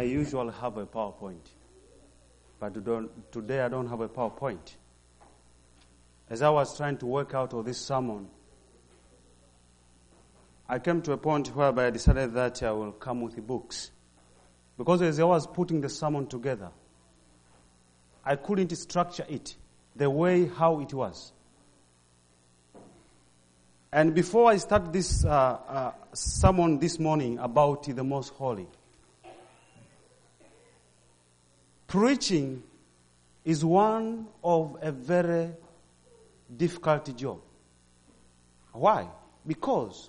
I usually have a PowerPoint, but today I don't have a PowerPoint. As I was trying to work out of this sermon, I came to a point whereby I decided that I will come with books. Because as I was putting the sermon together, I couldn't structure it the way how it was. And before I start this uh, uh, sermon this morning about the most holy, preaching is one of a very difficult job. Why? Because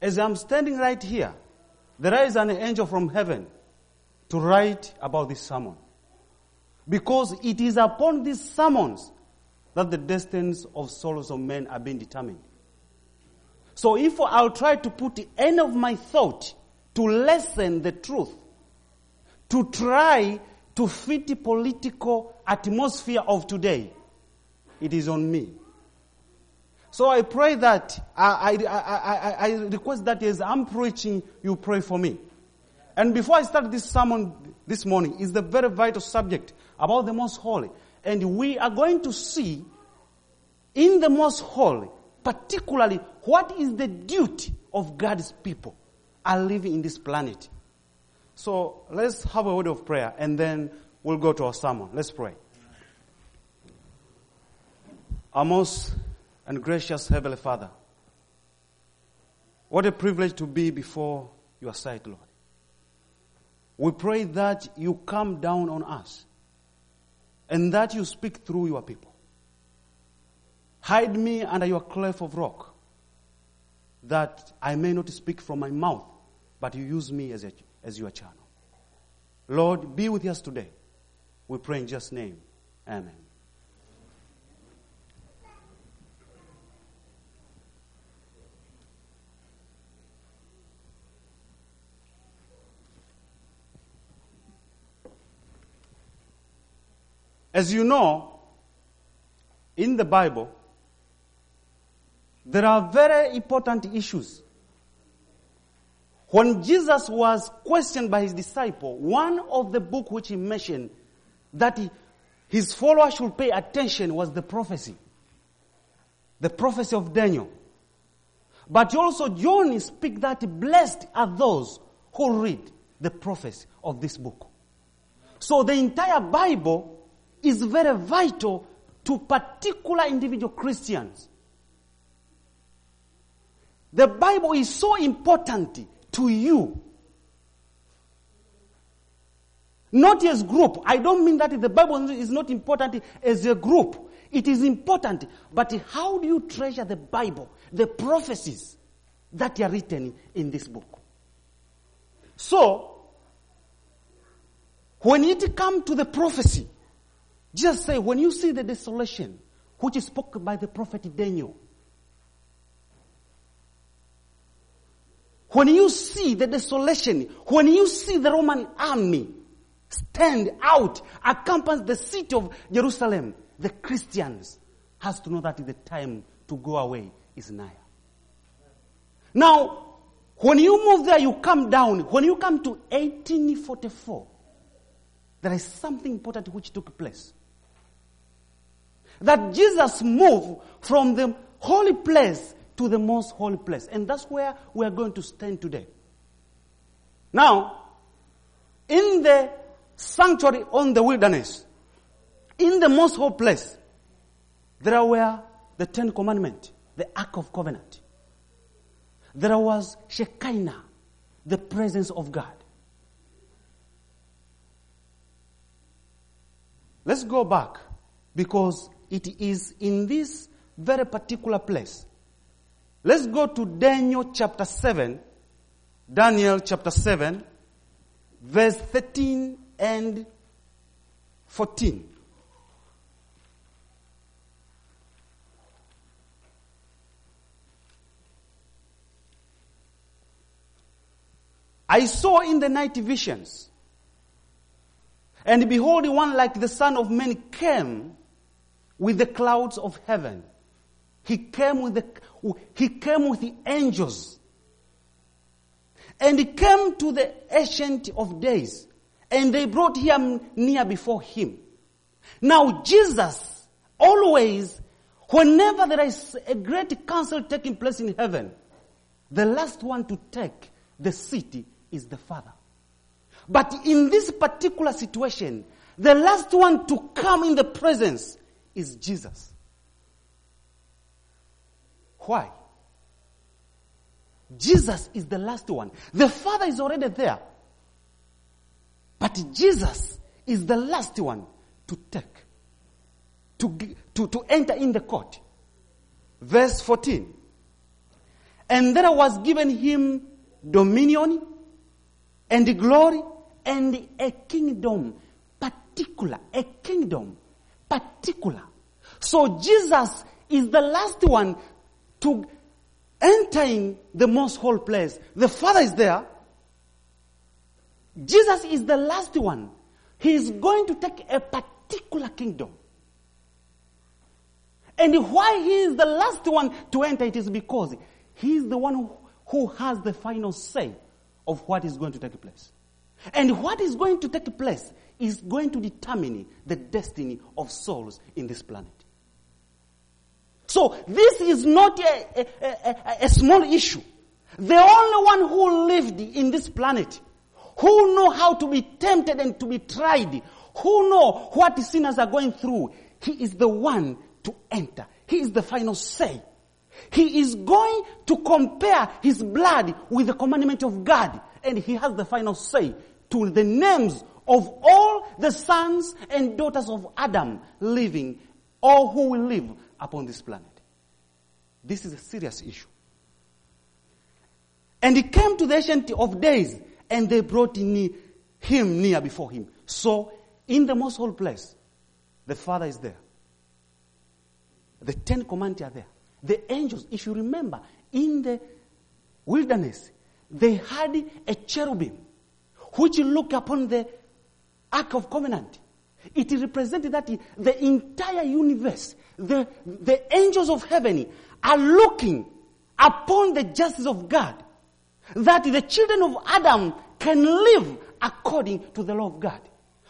as I'm standing right here, there is an angel from heaven to write about this sermon. Because it is upon these sermons that the destinies of souls of men are being determined. So if I'll try to put any of my thought to lessen the truth, to try to fit the political atmosphere of today, it is on me. So I pray that, I, I, I, I, request that as I'm preaching, you pray for me. And before I start this sermon this morning, is the very vital subject about the most holy. And we are going to see in the most holy particularly what is the duty of God's people are living in this planet. So let's have a word of prayer and then we'll go to our sermon. Let's pray. Our most and gracious Heavenly Father, what a privilege to be before your sight, Lord. We pray that you come down on us and that you speak through your people. Hide me under your cleft of rock, that I may not speak from my mouth, but you use me as, a, as your channel. Lord, be with us today. We pray in Jesus' name. Amen. As you know, in the Bible, there are very important issues. When Jesus was questioned by his disciple, one of the book which he mentioned that he, his followers should pay attention was the prophecy. The prophecy of Daniel. But also John speak that blessed are those who read the prophecy of this book. So the entire Bible is very vital to particular individual Christians. The Bible is so important to you. Not as group. I don't mean that the Bible is not important as a group. It is important. But how do you treasure the Bible, the prophecies that are written in this book? So, when it comes to the prophecy, just say, when you see the desolation, which is spoken by the prophet Daniel, When you see the desolation, when you see the Roman army stand out, accompany the city of Jerusalem, the Christians has to know that the time to go away is nigh. Now, when you move there, you come down. When you come to 1844, there is something important which took place. That Jesus moved from the holy place to the most holy place. And that's where we are going to stand today. Now, in the sanctuary on the wilderness, in the most holy place, there were the Ten Commandments, the Ark of Covenant. There was Shekinah, the presence of God. Let's go back because it is in this very particular place Let's go to Daniel chapter 7. Daniel chapter 7, verse 13 and 14. I saw in the night visions, and behold, one like the Son of Man came with the clouds of heaven. He came with the, he came with the angels. And he came to the ancient of days. and they brought him near before him. Now Jesus always, whenever there is a great council taking place in heaven, the last one to take the city is the Father. But in this particular situation, the last one to come in the presence is Jesus. Why? Jesus is the last one. The Father is already there. But Jesus is the last one to take, to, to, to enter in the court. Verse 14. And there was given him dominion and glory and a kingdom. Particular. A kingdom. Particular. So Jesus is the last one to entering the most holy place. The Father is there. Jesus is the last one. He is going to take a particular kingdom. And why he is the last one to enter it is because he is the one who, who has the final say of what is going to take place. And what is going to take place is going to determine the destiny of souls in this planet. So this is not a, a, a, a, small issue. The only one who lived in this planet, who know how to be tempted and to be tried, who know what sinners are going through, he is the one to enter. He is the final say. He is going to compare his blood with the commandment of God. And he has the final say to the names of all the sons and daughters of Adam living, or who will live upon this planet. This is a serious issue. And he came to the ancient of days, and they brought in him near before him. So, in the most holy place, the Father is there. The Ten Commandments are there. The angels, if you remember, in the wilderness, they had a cherubim which look upon the Ark of Covenant. It represented that the entire universe, the, the angels of heaven are looking upon the justice of God. That the children of Adam can live according to the law of God.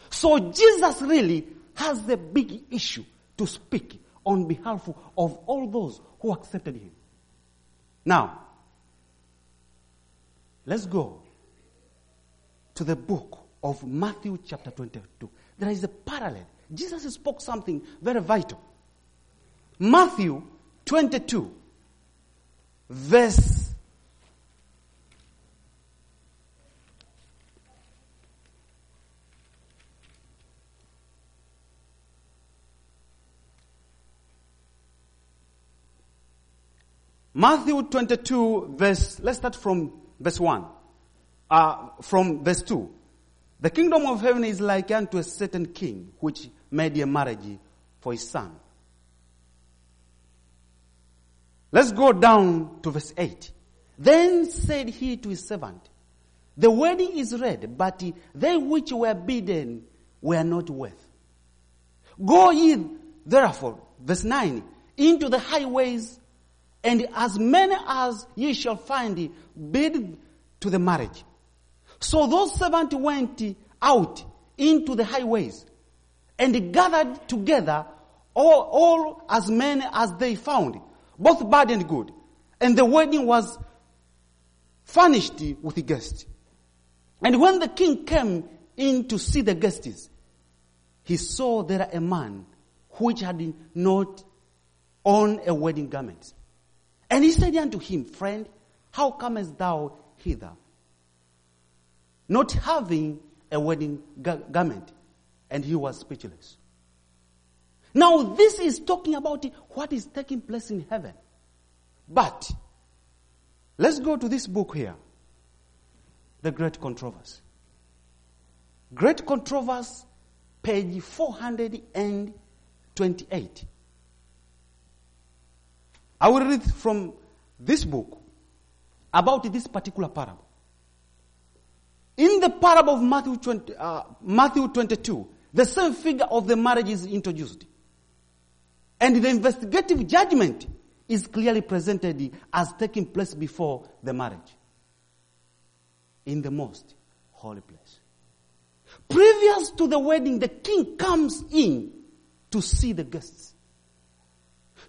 So Jesus really has the big issue to speak on behalf of all those who accepted him. Now, let's go to the book of Matthew chapter 22. There is a parallel. Jesus spoke something very vital. Matthew 22, verse Matthew 22, verse, let's start from verse 1 uh, from verse 2. The kingdom of heaven is like unto a certain king which made a marriage for his son. Let's go down to verse 8. Then said he to his servant, The wedding is ready, but they which were bidden were not worth. Go ye therefore, verse 9, into the highways, and as many as ye shall find, bid to the marriage. So those servants went out into the highways and gathered together all, all as many as they found, both bad and good. And the wedding was furnished with guests. And when the king came in to see the guests, he saw there a man which had not on a wedding garment. And he said unto him, Friend, how comest thou hither not having a wedding garment. And he was speechless. Now, this is talking about what is taking place in heaven. But, let's go to this book here The Great Controversy. Great Controversy, page 428. I will read from this book about this particular parable. In the parable of Matthew, 20, uh, Matthew 22, the same figure of the marriage is introduced. And the investigative judgment is clearly presented as taking place before the marriage. In the most holy place. Previous to the wedding, the king comes in to see the guests.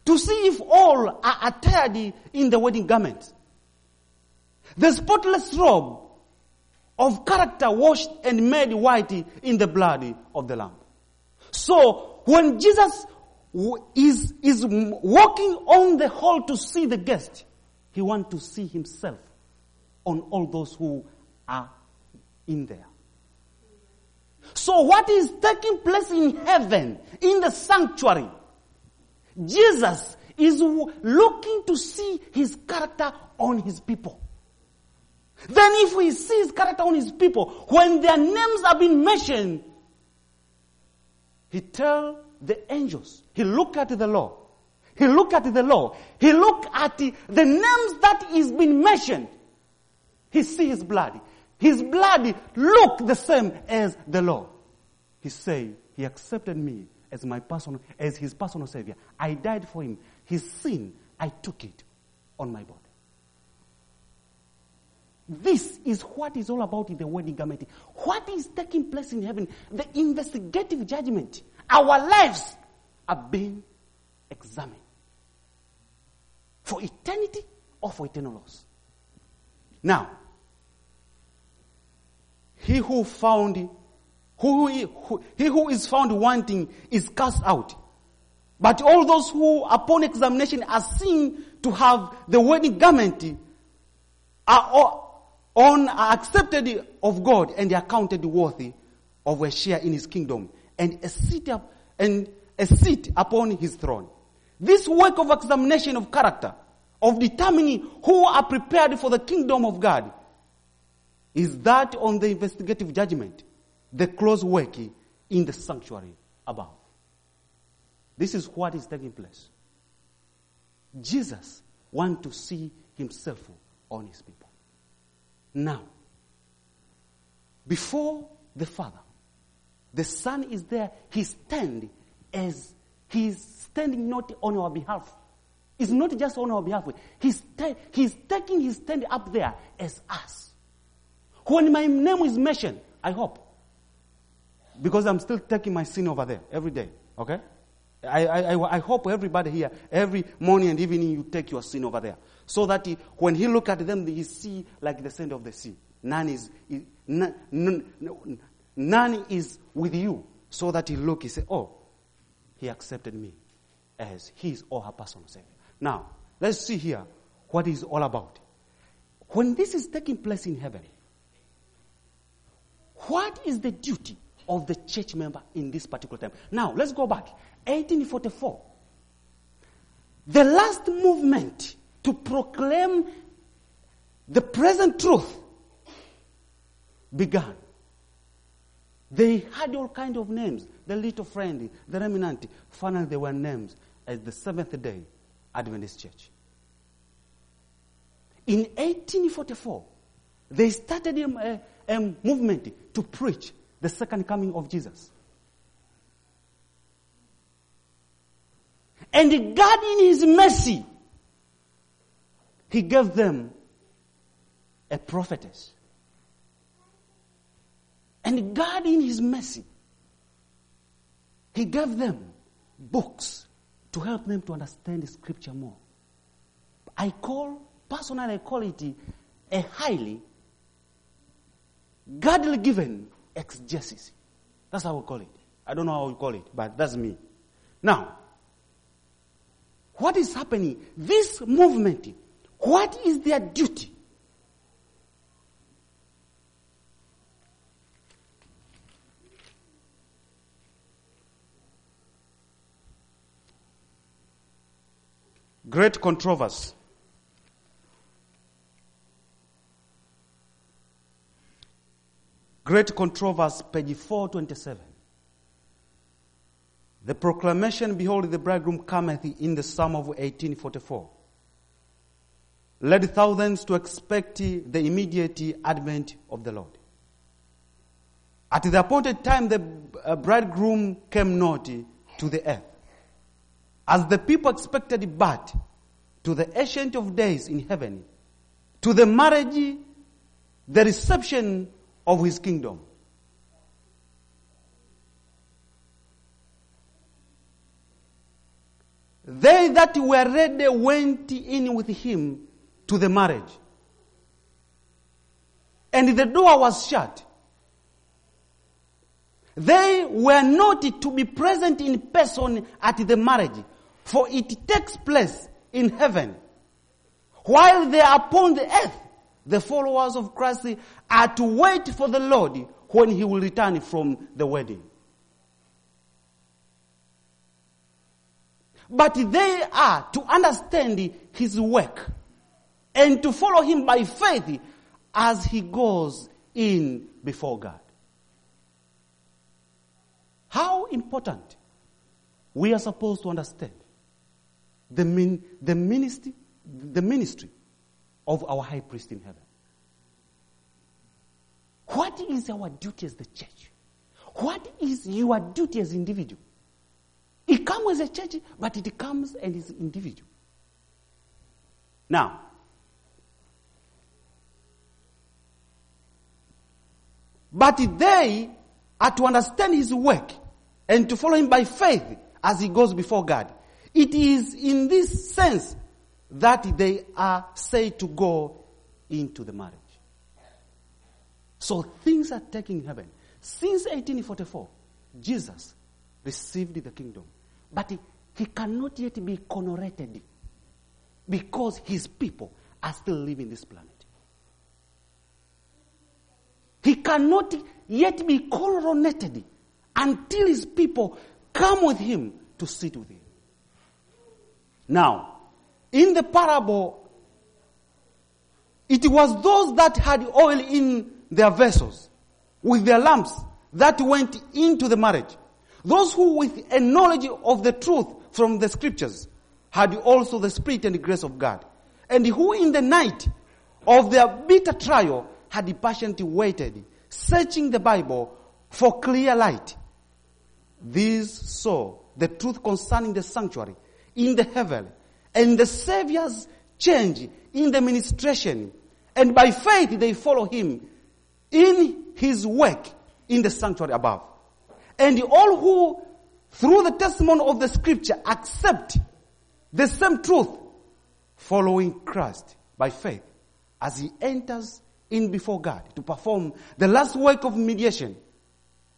To see if all are attired in the wedding garments. The spotless robe of character washed and made white in the blood of the Lamb. So, when Jesus is, is walking on the hall to see the guest, he wants to see himself on all those who are in there. So what is taking place in heaven, in the sanctuary, Jesus is looking to see his character on his people. Then if we see his character on his people, when their names have been mentioned, he tell the angels, he look at the law, he look at the law, he look at the, the names that is been mentioned, he see his blood. His blood look the same as the law. He say, he accepted me as my personal, as his personal savior. I died for him. His sin, I took it on my body. This is what is all about in the wedding garment. What is taking place in heaven? The investigative judgment. Our lives are being examined. For eternity or for eternal loss. Now, he who found, who, who, he who is found wanting is cast out. But all those who upon examination are seen to have the wedding garment are on are accepted of God and are counted worthy of a share in his kingdom and a seat up, and a seat upon his throne. This work of examination of character, of determining who are prepared for the kingdom of God, is that on the investigative judgment, the close work in the sanctuary above. This is what is taking place. Jesus wants to see himself on his people. Now, before the Father, the Son is there. He stand as he's standing not on our behalf. It's not just on our behalf. He's, ta- he's taking his stand up there as us. When my name is mentioned, I hope. Because I'm still taking my sin over there every day. Okay? I, I, I hope everybody here, every morning and evening, you take your sin over there. So that he, when he look at them, he see like the sand of the sea. None is, none, none, none is with you. So that he look, he say, oh, he accepted me as his or her personal savior. Now, let's see here what is all about. When this is taking place in heaven, what is the duty of the church member in this particular time? Now, let's go back. 1844. The last movement to proclaim the present truth began. They had all kind of names. The little friend, the remnant. Finally, they were named as the Seventh Day Adventist Church. In 1844, they started um, a, a movement to preach the second coming of Jesus. And God, in His mercy, He gave them a prophetess. And God, in His mercy, He gave them books to help them to understand the scripture more. I call, personally, I call it a highly godly given exegesis. That's how we call it. I don't know how we call it, but that's me. Now, what is happening? This movement, what is their duty? Great controversy. Great Controversy, page 427. The proclamation, Behold, the bridegroom cometh in the summer of 1844, led thousands to expect the immediate advent of the Lord. At the appointed time, the uh, bridegroom came not to the earth as the people expected but to the ancient of days in heaven, to the marriage, the reception of his kingdom. They that were ready went in with him to the marriage. And the door was shut. They were not to be present in person at the marriage, for it takes place in heaven. While they are upon the earth, the followers of Christ are to wait for the Lord when he will return from the wedding. But they are to understand his work and to follow him by faith as he goes in before God. How important we are supposed to understand the, min, the ministry, the ministry of our high priest in heaven. What is our duty as the church? What is your duty as individual? It comes as a church, but it comes and is individual. Now, but they are to understand his work and to follow him by faith as he goes before God. It is in this sense that they are said to go into the marriage. So things are taking heaven. Since 1844, Jesus received the kingdom. But he, he cannot yet be coronated because his people are still living this planet. He cannot yet be coronated until his people come with him to sit with him. Now, in the parable, it was those that had oil in their vessels with their lamps that went into the marriage. Those who with a knowledge of the truth from the scriptures had also the spirit and the grace of God. And who in the night of their bitter trial had patiently waited, searching the Bible for clear light. These saw the truth concerning the sanctuary in the heaven and the Savior's change in the ministration. And by faith they follow him in his work in the sanctuary above. And all who, through the testimony of the scripture, accept the same truth, following Christ by faith as he enters in before God to perform the last work of mediation.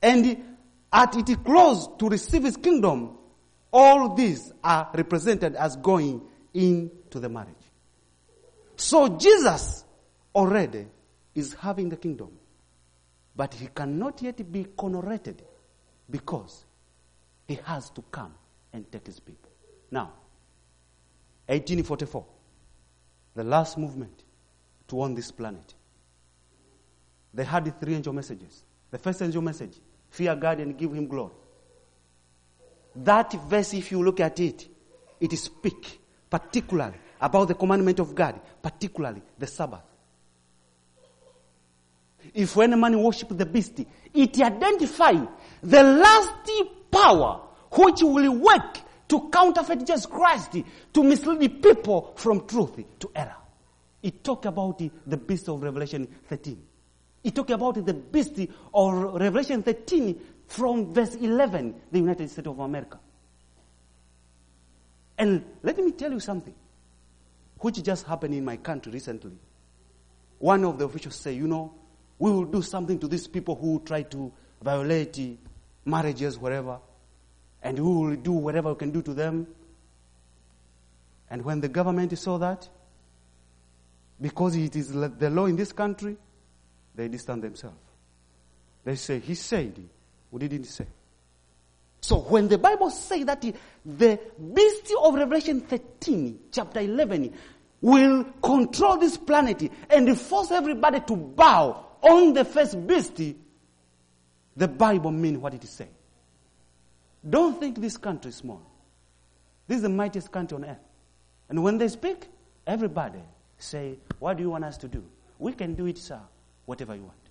And at its close to receive his kingdom, all these are represented as going into the marriage. So Jesus already is having the kingdom. But he cannot yet be coronated because he has to come and take his people. Now, 1844, the last movement to own this planet. They had the three angel messages. The first angel message, fear God and give him glory. That verse, if you look at it, it speaks particularly about the commandment of God, particularly the Sabbath. If any man worship the beast, it identifies the last power which will work to counterfeit Jesus Christ, to mislead people from truth to error. It talk about the, the beast of Revelation 13. It talk about the beast of Revelation 13 from verse 11, the United States of America. And let me tell you something, which just happened in my country recently. One of the officials say, you know, we will do something to these people who try to violate marriages, wherever, and we will do whatever we can do to them. And when the government saw that, because it is the law in this country, they distance themselves. They say, He said, we didn't say. So when the Bible says that the beast of Revelation 13, chapter 11, will control this planet and force everybody to bow on the first beast, the Bible means what it saying. Don't think this country is small. This is the mightiest country on earth. And when they speak, everybody say, What do you want us to do? We can do it, sir, whatever you want.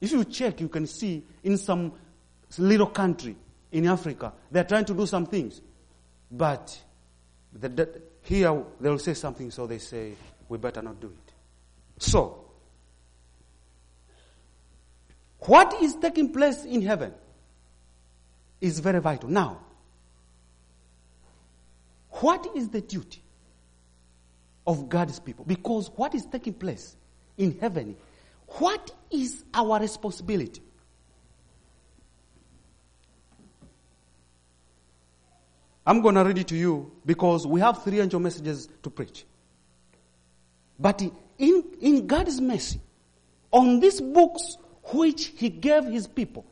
If you check, you can see in some little country in Africa, they're trying to do some things. But the, the, here they'll say something, so they say, we better not do it. So, what is taking place in heaven is very vital. Now, what is the duty of God's people? Because what is taking place in heaven, what is our responsibility? I'm going to read it to you because we have three angel messages to preach. But in, in God's mercy, on these books which He gave His people,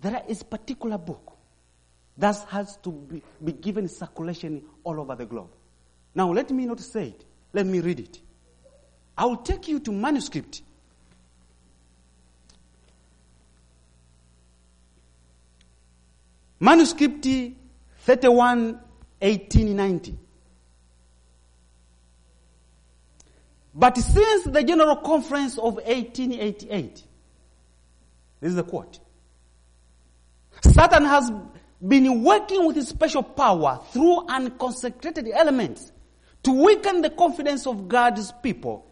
there is a particular book that has to be, be given circulation all over the globe. Now, let me not say it. Let me read it. I will take you to manuscript. Manuscript 31 1890. But since the General Conference of 1888, this is the quote, Satan has been working with his special power through unconsecrated elements to weaken the confidence of God's people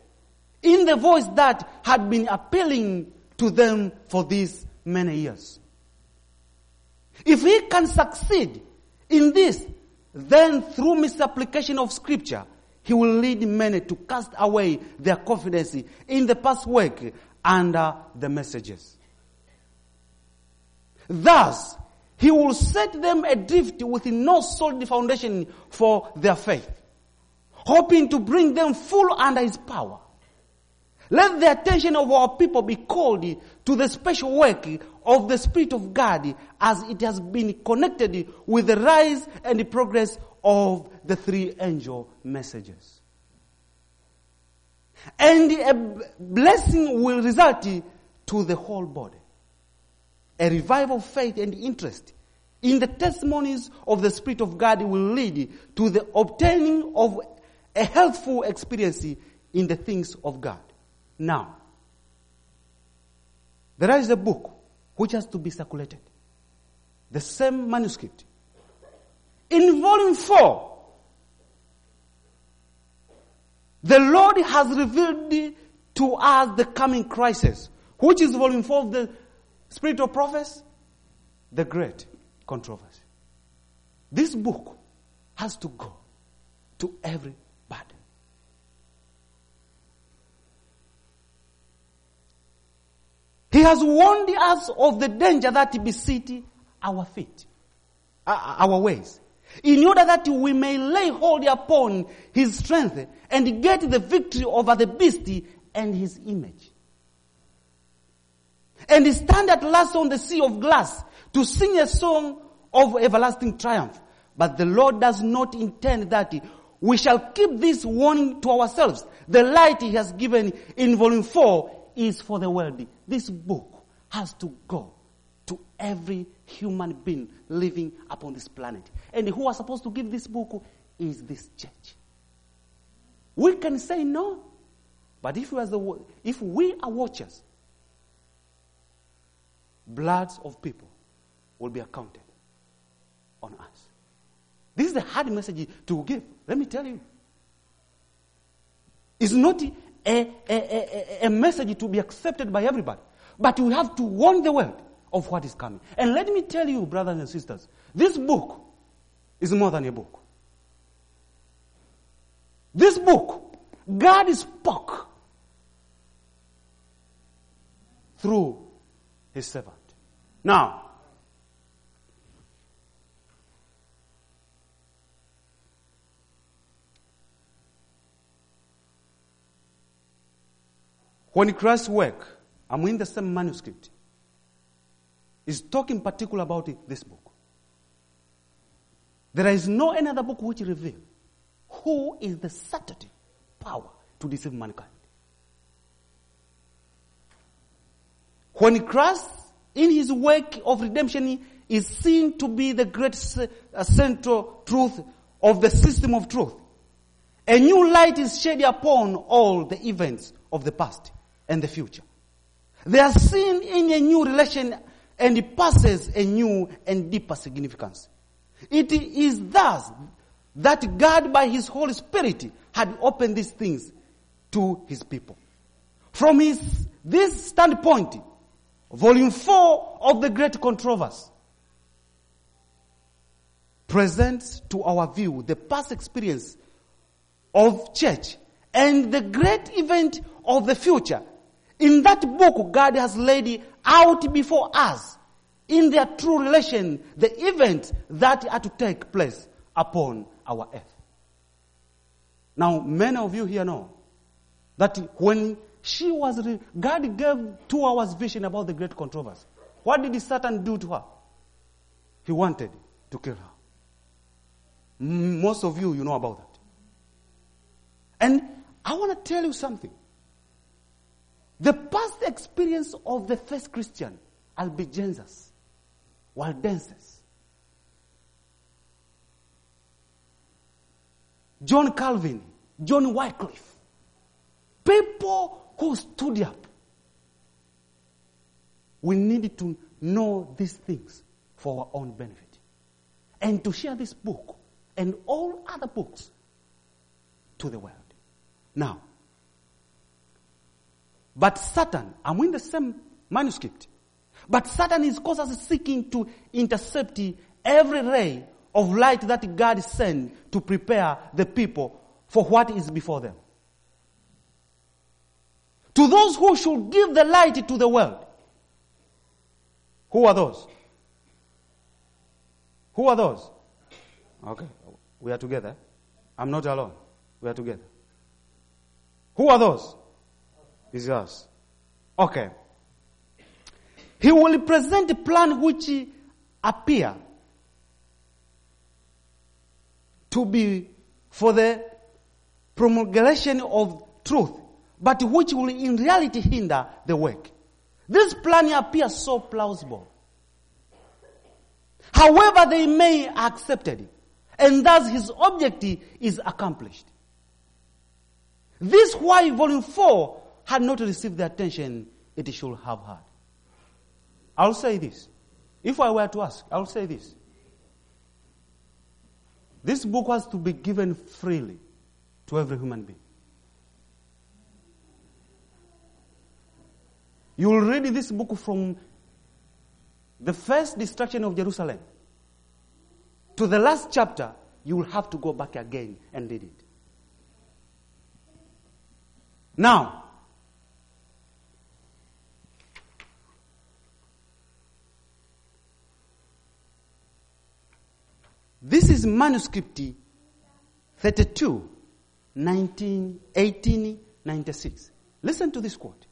in the voice that had been appealing to them for these many years. If he can succeed in this, then through misapplication of scripture, he will lead many to cast away their confidence in the past work under the messages. Thus, he will set them adrift with no solid foundation for their faith, hoping to bring them full under his power. Let the attention of our people be called to the special work of the Spirit of God as it has been connected with the rise and the progress of the three angel messages. And a blessing will result to the whole body. A revival of faith and interest in the testimonies of the Spirit of God will lead to the obtaining of a healthful experience in the things of God. Now, there is a book which has to be circulated. The same manuscript. In volume 4, the Lord has revealed to us the coming crisis, which is volume 4 of the Spirit of Prophecy, the great controversy. This book has to go to everybody. He has warned us of the danger that beset our feet, uh, our ways, in order that we may lay hold upon his strength and get the victory over the beast and his image. And stand at last on the sea of glass to sing a song of everlasting triumph. But the Lord does not intend that we shall keep this warning to ourselves. The light he has given in volume 4 is for the world. This book has to go to every human being living upon this planet. And who are supposed to give this book is this church. We can say no, but if we are, the, if we are watchers, bloods of people will be accounted on us. This is the hard message to give. Let me tell you. It's not a, a, a, message to be accepted by everybody. But we have to warn the world of what is coming. And let me tell you, brothers and sisters, this book is more than a book. This book, God spoke through his servant. Now, When Christ's work, I'm in the same manuscript, is talking particular about this book. There is no another book which reveals who is the Saturday power to deceive mankind. When Christ, in his work of redemption, is seen to be the great uh, central truth of the system of truth, a new light is shed upon all the events of the past and the future. They are seen in a new relation and it passes a new and deeper significance. It is thus that God by His Holy Spirit had opened these things to His people. From his, this standpoint, volume 4 of the Great Controversy presents to our view the past experience of church and the great event of the future. In that book, God has laid out before us in their true relation the events that are to take place upon our earth. Now, many of you here know that when she was, re- God gave two hours vision about the great controversy. What did Satan do to her? He wanted to kill her. Most of you, you know about that. And I want to tell you something. The past experience of the first Christian, Albigenses, Waldenses, John Calvin, John Wycliffe, people who stood up. We need to know these things for our own benefit. And to share this book and all other books to the world. Now, but Satan, I'm in the same manuscript, but Satan is constantly seeking to intercept every ray of light that God sent to prepare the people for what is before them. To those who should give the light to the world. Who are those? Who are those? Okay, we are together. I'm not alone. We are together. Who are those? Is us. Okay. He will present a plan which appear to be for the promulgation of truth, but which will in reality hinder the work. This plan appears so plausible. However, they may accept it, and thus his objective is accomplished. This why volume 4 had not received the attention it should have had. I'll say this. If I were to ask, I'll say this. This book was to be given freely to every human being. You will read this book from the first destruction of Jerusalem to the last chapter. You will have to go back again and read it. Now, This is manuscript 32, 19, 1896. Listen to this quote.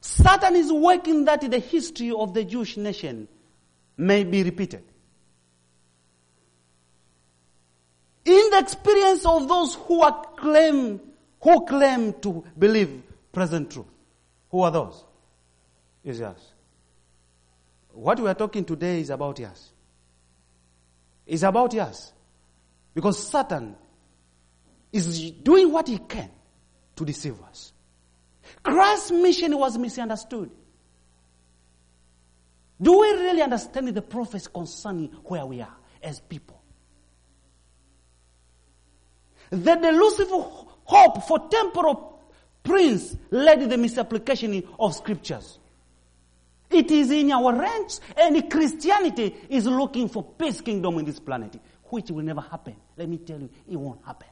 Satan is working that the history of the Jewish nation may be repeated. In the experience of those who are claim, who claim to believe present truth. Who are those? Is us. What we are talking today is about us. It's about us. Because Satan is doing what he can to deceive us. Christ's mission was misunderstood. Do we really understand the prophets concerning where we are as people? The Lucifer hope for temporal prince led to the misapplication of scriptures. It is in our ranks, and Christianity is looking for peace kingdom in this planet, which will never happen. Let me tell you, it won't happen.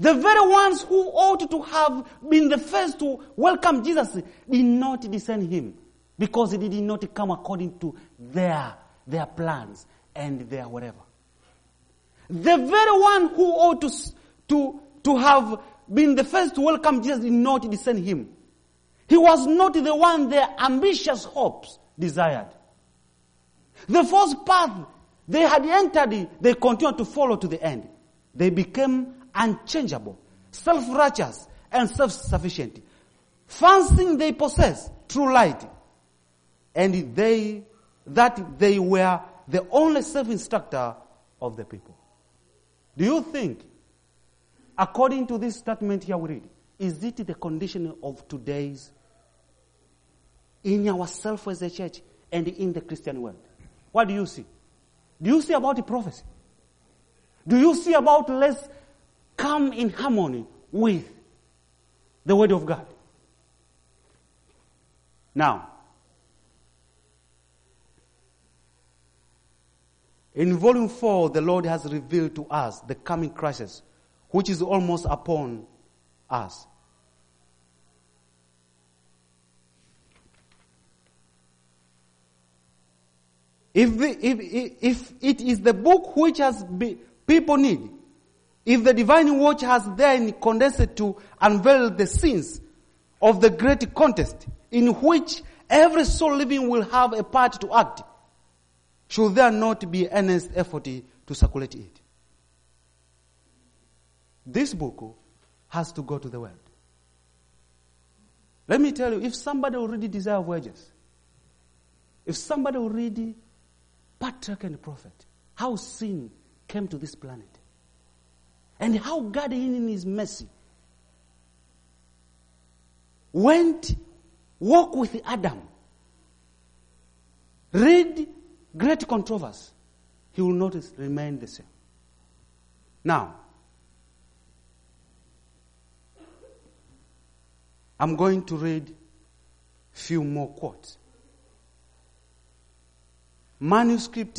The very ones who ought to have been the first to welcome Jesus did not discern him because he did not come according to their, their plans and their whatever. The very one who ought to, to, to have been the first to welcome Jesus did not discern him. He was not the one their ambitious hopes desired. The first path they had entered, they continued to follow to the end. They became unchangeable, self-righteous, and self-sufficient. Fancying they possess true light, and they, that they were the only self-instructor of the people. Do you think, according to this statement here we read, is it the condition of today's in ourselves as a church and in the Christian world. What do you see? Do you see about the prophecy? Do you see about let's come in harmony with the Word of God? Now, In volume 4, the Lord has revealed to us the coming crisis, which is almost upon us. If, if, if it is the book which has be, people need, if the divine watch has then condensed to unveil the sins of the great contest in which every soul living will have a part to act, should there not be earnest effort to circulate it? This book has to go to the world. Let me tell you, if somebody already desire wages, if somebody already patriarch and prophet, how sin came to this planet, and how God in His mercy went walk with Adam, read great controversy, he will not remain the same. Now, I'm going to read few more quotes. Manuscript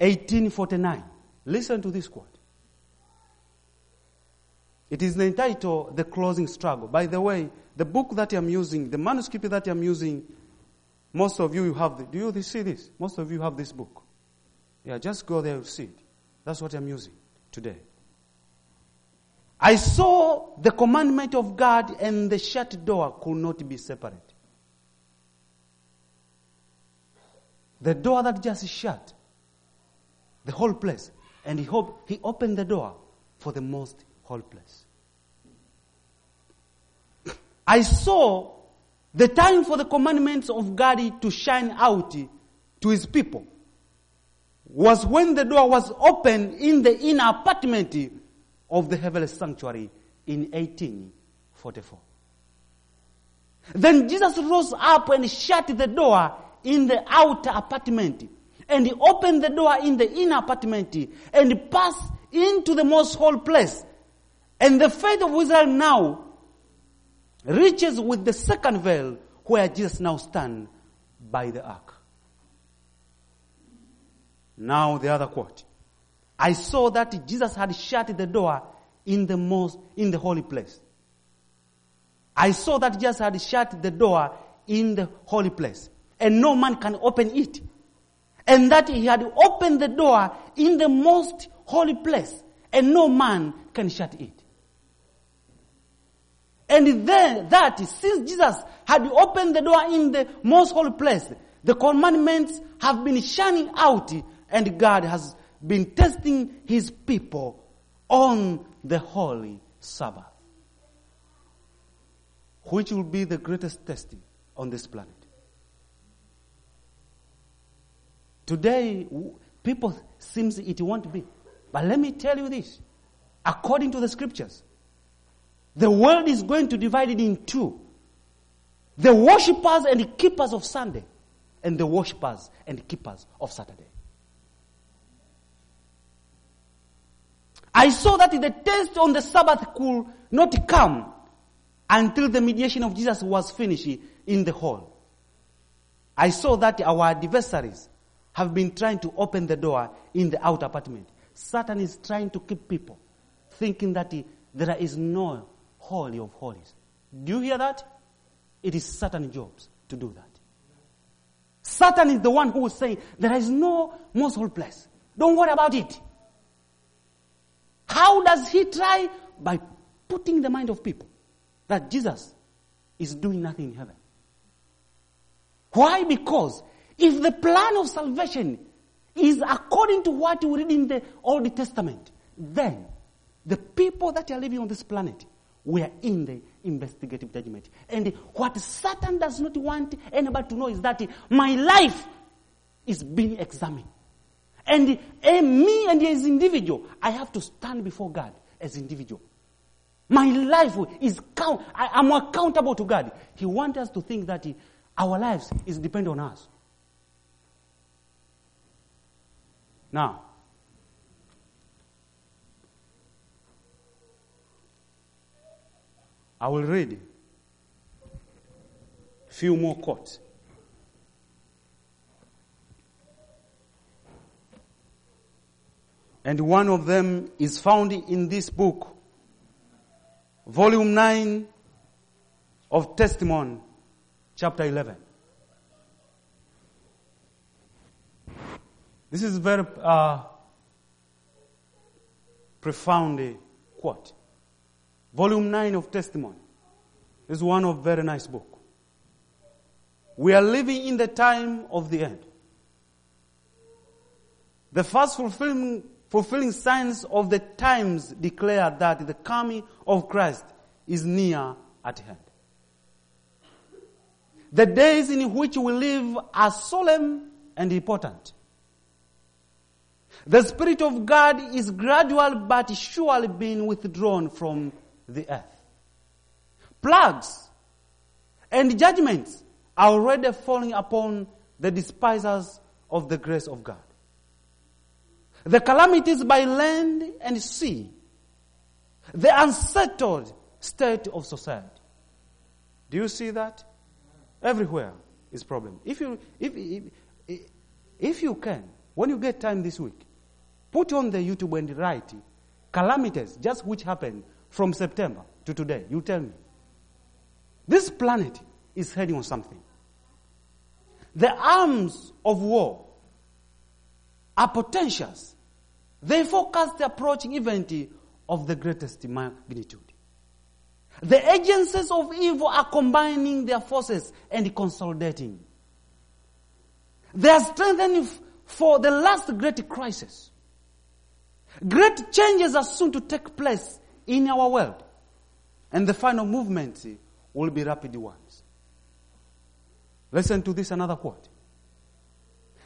1849. Listen to this quote. It is entitled The Closing Struggle. By the way, the book that I'm using, the manuscript that I'm using, most of you have, the, do you see this? Most of you have this book. Yeah, just go there and see it. That's what I'm using today. I saw the commandment of God and the shut door could not be separate. The door that just shut, the whole place, and he, hope, he opened the door for the most whole place. I saw the time for the commandments of God to shine out to his people was when the door was opened in the inner apartment of the heavenly sanctuary in 1844. Then Jesus rose up and shut the door in the outer apartment and he opened the door in the inner apartment and passed into the most holy place. And the faith of Israel now reaches with the second veil where Jesus now stands by the ark. Now the other quote. I saw that Jesus had shut the door in the most, in the holy place. I saw that Jesus had shut the door in the holy place. And no man can open it. And that he had opened the door in the most holy place. And no man can shut it. And then that, since Jesus had opened the door in the most holy place, the commandments have been shining out and God has been testing his people on the holy Sabbath. Which will be the greatest testing on this planet. Today, people seems it won't be. But let me tell you this. According to the scriptures, the world is going to divide it in two. The worshippers and the keepers of Sunday and the worshippers and keepers of Saturday. I saw that the test on the Sabbath could not come until the mediation of Jesus was finished in the hall. I saw that our adversaries have been trying to open the door in the outer apartment. Satan is trying to keep people thinking that there is no holy of holies. Do you hear that? It is Satan's job to do that. Satan is the one who will say, there is no most holy place. Don't worry about it. How does he try? By putting the mind of people that Jesus is doing nothing in heaven. Why? Because if the plan of salvation is according to what we read in the Old Testament, then the people that are living on this planet were in the investigative judgment. And what Satan does not want anybody to know is that my life is being examined. And uh, me and as individual, I have to stand before God as individual. My life is count. I am accountable to God. He wants us to think that our lives is dependent on us. Now, I will read few more quotes. And one of them is found in this book, volume 9 of Testimony, chapter 11. This is very uh, profound quote. Volume 9 of Testimony is one of very nice book. We are living in the time of the end. The first fulfilling, fulfilling signs of the times declare that the coming of Christ is near at hand. The days in which we live are solemn and important. The Spirit of God is gradual but surely being withdrawn from the earth. Plagues and judgments are already falling upon the despisers of the grace of God. The calamities by land and sea, the unsettled state of society. Do you see that? Everywhere is problem. If you, if, if, if you can, when you get time this week, put on the YouTube and write calamities, just which happened from September to today. You tell me. This planet is heading on something. The arms of war are potentials. They forecast the approaching event of the greatest magnitude. The agencies of evil are combining their forces and consolidating. They are strengthening for the last great crisis. Great changes are soon to take place in our world. And the final movement will be rapid ones. Listen to this another quote.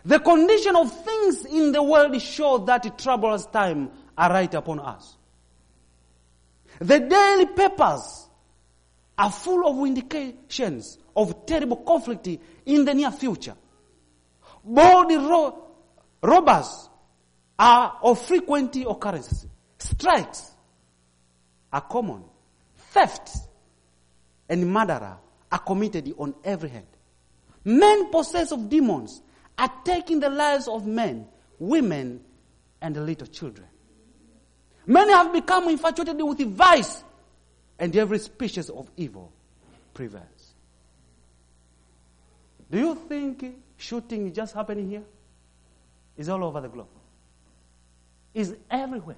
The condition of things in the world show that troublous times are right upon us. The daily papers are full of indications of terrible conflict in the near future. Bold ro- robbers are of frequent occurrence. Strikes are common. Theft and murder are committed on every hand. Men possessed of demons are taking the lives of men, women, and little children. Many have become infatuated with vice, and every species of evil prevails. Do you think shooting is just happening here? It's all over the globe. It's everywhere.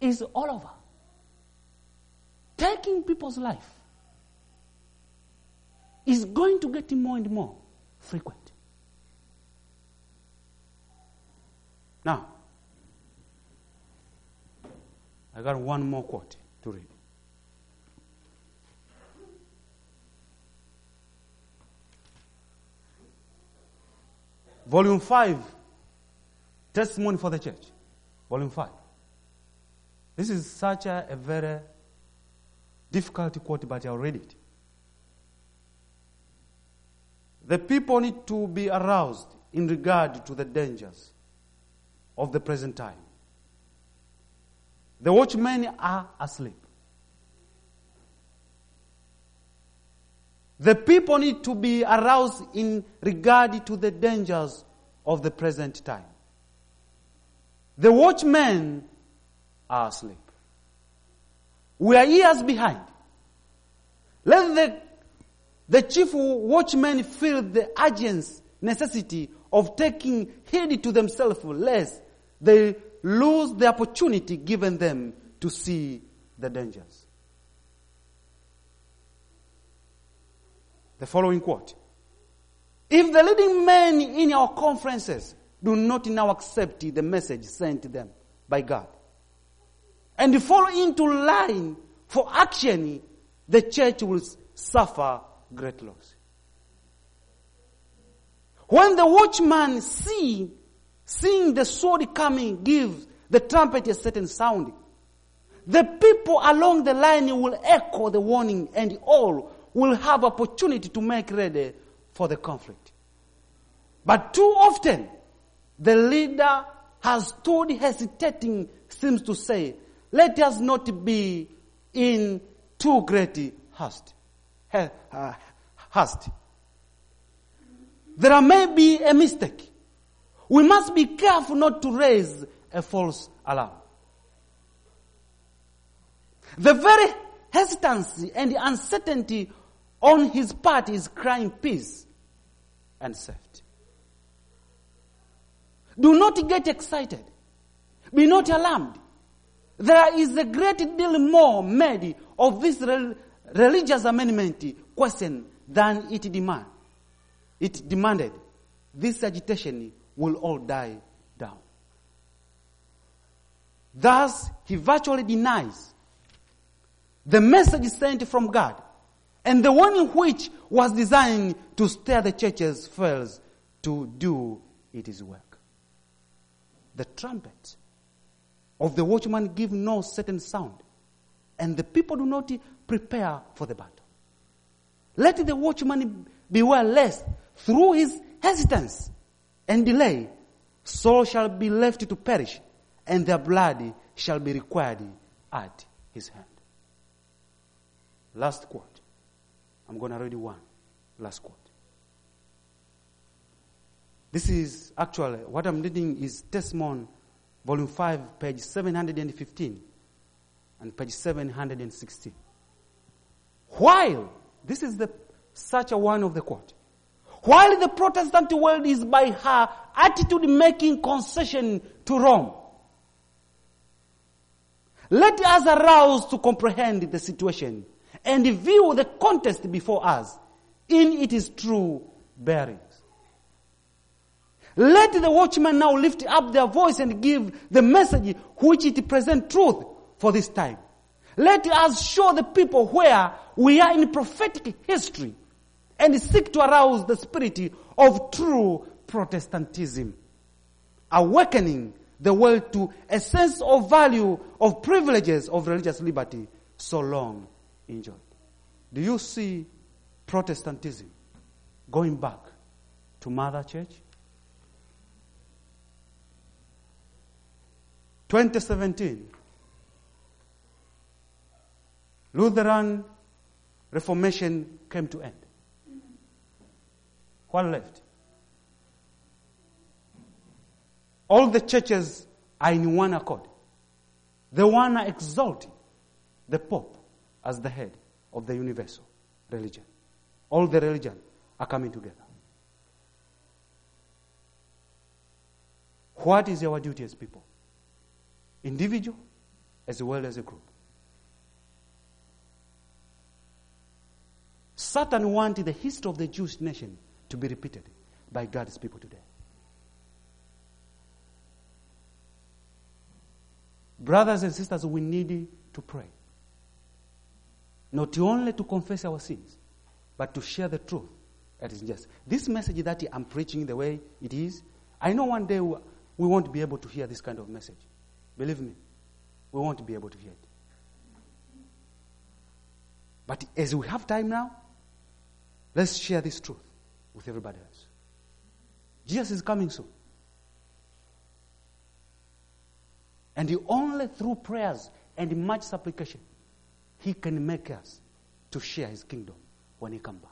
It's all over. Taking people's life is going to get more and more frequent. Now, I got one more quote to read. Volume 5, Testimony for the Church. Volume 5. This is such a, a very difficult quote, but I'll read it. The people need to be aroused in regard to the dangers of the present time. The watchmen are asleep. The people need to be aroused in regard to the dangers of the present time. The watchmen are asleep. We are years behind. Let the, the chief watchmen feel the urgent necessity of taking heed to themselves lest they lose the opportunity given them to see the dangers. The following quote. If the leading men in our conferences do not now accept the message sent to them by God and fall into line for action, the church will suffer great loss. When the watchman see, seeing the sword coming, gives the trumpet a certain sound, the people along the line will echo the warning and all will have opportunity to make ready for the conflict. But too often, the leader has stood hesitating, seems to say, let us not be in too great haste. Uh, hast. There may be a mistake. We must be careful not to raise a false alarm. The very hesitancy and uncertainty on his part is crying peace and safety. Do not get excited. Be not alarmed. There is a great deal more made of this religious amendment question than it demand. It demanded. This agitation will all die down. Thus, he virtually denies the message sent from God and the one which was designed to stir the churches fails to do its work. The trumpet of the watchman give no certain sound, and the people do not prepare for the battle. Let the watchman beware lest through his hesitance and delay, souls shall be left to perish, and their blood shall be required at his hand. Last quote. I'm going to read one. Last quote. This is actually, what I'm reading is Testimony, volume 5, page 715 and page 716. While, this is the, such a one of the quote. While the Protestant world is by her attitude making concession to Rome, let us arouse to comprehend the situation and view the contest before us in its true bearings. Let the watchman now lift up their voice and give the message which it presents truth for this time. Let us show the people where we are in prophetic history and seek to arouse the spirit of true Protestantism, awakening the world to a sense of value of privileges of religious liberty so long enjoyed. Do you see Protestantism going back to Mother Church? 2017, Lutheran Reformation came to end. What left? All the churches are in one accord. They want to exalt the Pope as the head of the universal religion. All the religion are coming together. What is our duty as people? Individual as well as a group. Satan wanted the history of the Jewish nation to be repeated by God's people today. Brothers and sisters, we need to pray. Not only to confess our sins, but to share the truth that is just. This message that I'm preaching the way it is, I know one day we won't be able to hear this kind of message. Believe me, we won't be able to hear it. But as we have time now, let's share this truth with everybody else. Jesus is coming soon. And only through prayers and much supplication, He can make us to share His kingdom when He comes back.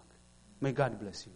May God bless you.